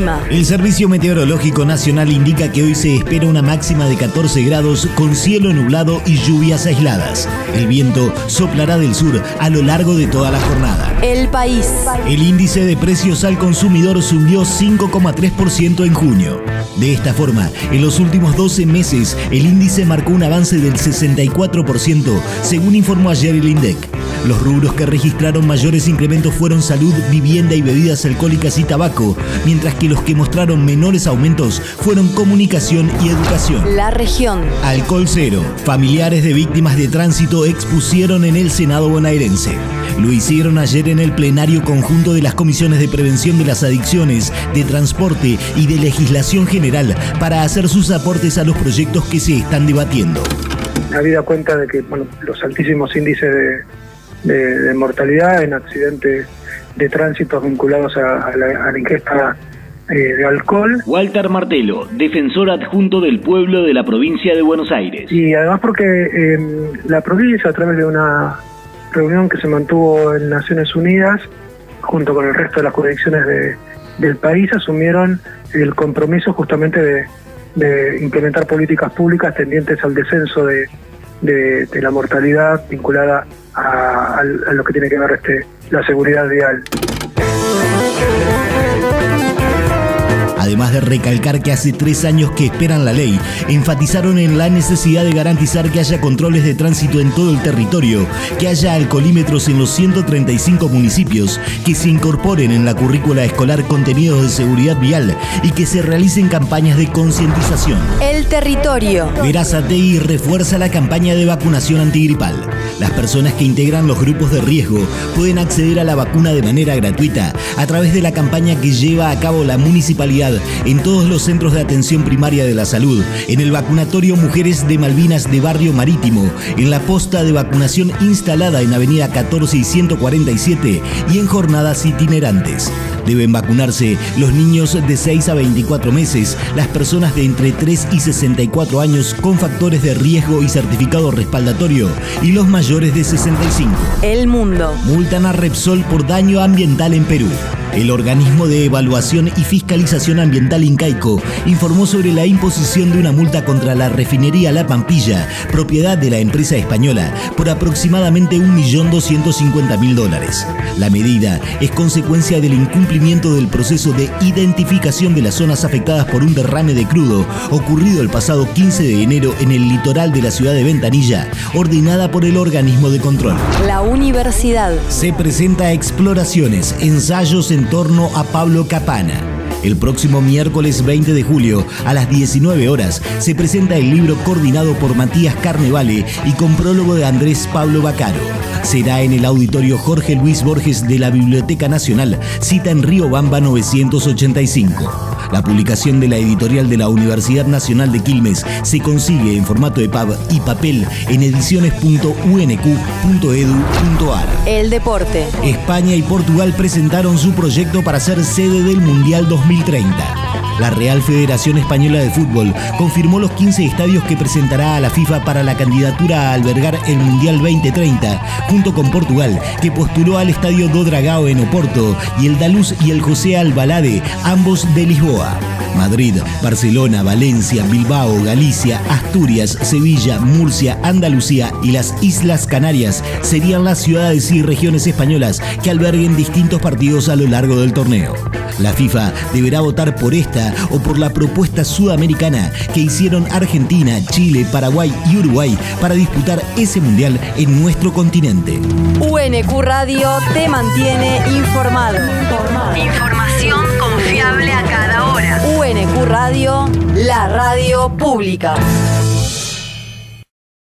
El clima. El Servicio Meteorológico Nacional indica que hoy se espera una máxima de 14 grados con cielo nublado y lluvias aisladas. El viento soplará del sur a lo largo de toda la jornada. El país. El índice de precios al consumidor subió 5,3% en junio. De esta forma, en los últimos 12 meses, el índice marcó un avance del 64%, según informó ayer el INDEC. Los rubros que registraron mayores incrementos fueron salud, vivienda y bebidas alcohólicas y tabaco, mientras que los que mostraron menores aumentos fueron comunicación y educación. La región. Alcohol cero. Familiares de víctimas de tránsito expusieron en el Senado bonaerense. Lo hicieron ayer en el plenario conjunto de las comisiones de prevención de las adicciones, de transporte y de legislación general para hacer sus aportes a los proyectos que se están debatiendo. Habida cuenta de que bueno, los altísimos índices de, de, de mortalidad en accidentes de tránsito vinculados a, a, la, a la, ingesta eh, de alcohol. Walter Martelo, defensor adjunto del pueblo de la provincia de Buenos Aires. Y además porque eh, la provincia, a través de una reunión que se mantuvo en Naciones Unidas, junto con el resto de las jurisdicciones de, del país, asumieron el compromiso justamente de, de implementar políticas públicas tendientes al descenso de, de, de la mortalidad vinculada a, a, lo que tiene que ver este, la seguridad vial. Además de recalcar que hace tres años que esperan la ley, enfatizaron en la necesidad de garantizar que haya controles de tránsito en todo el territorio, que haya alcoholímetros en los 135 municipios, que se incorporen en la currícula escolar contenidos de seguridad vial y que se realicen campañas de concientización. El territorio. Verazatei refuerza la campaña de vacunación antigripal. Las personas que integran los grupos de riesgo pueden acceder a la vacuna de manera gratuita a través de la campaña que lleva a cabo la municipalidad en todos los centros de atención primaria de la salud, en el vacunatorio Mujeres de Malvinas de Barrio Marítimo, en la posta de vacunación instalada en Avenida 14 y 147 y en jornadas itinerantes. Deben vacunarse los niños de 6 a 24 meses, las personas de entre 3 y 64 años con factores de riesgo y certificado respaldatorio y los mayores de 65. El mundo. Multan a Repsol por daño ambiental en Perú. El organismo de evaluación y fiscalización ambiental Incaico informó sobre la imposición de una multa contra la refinería La Pampilla, propiedad de la empresa española, por aproximadamente 1.250.000 dólares. La medida es consecuencia del incumplimiento del proceso de identificación de las zonas afectadas por un derrame de crudo ocurrido el pasado 15 de enero en el litoral de la ciudad de Ventanilla, ordenada por el organismo de control. La universidad. Se presenta exploraciones, ensayos en torno a Pablo Capana. El próximo miércoles 20 de julio a las 19 horas se presenta el libro coordinado por Matías Carnevale y con prólogo de Andrés Pablo Bacaro. Será en el auditorio Jorge Luis Borges de la Biblioteca Nacional, cita en Río Bamba 985. La publicación de la editorial de la Universidad Nacional de Quilmes se consigue en formato de pub y papel en ediciones.unq.edu.ar. El deporte. España y Portugal presentaron su proyecto para ser sede del Mundial 2030. La Real Federación Española de Fútbol confirmó los 15 estadios que presentará a la FIFA para la candidatura a albergar el Mundial 2030, junto con Portugal, que postuló al Estadio do Dragao en Oporto, y el Daluz y el José Albalade, ambos de Lisboa. Madrid, Barcelona, Valencia, Bilbao, Galicia, Asturias, Sevilla, Murcia, Andalucía y las Islas Canarias serían las ciudades y regiones españolas que alberguen distintos partidos a lo largo del torneo. La FIFA deberá votar por esta o por la propuesta sudamericana que hicieron Argentina, Chile, Paraguay y Uruguay para disputar ese mundial en nuestro continente. UNQ Radio te mantiene informado. Cada UNQ Radio, la radio pública.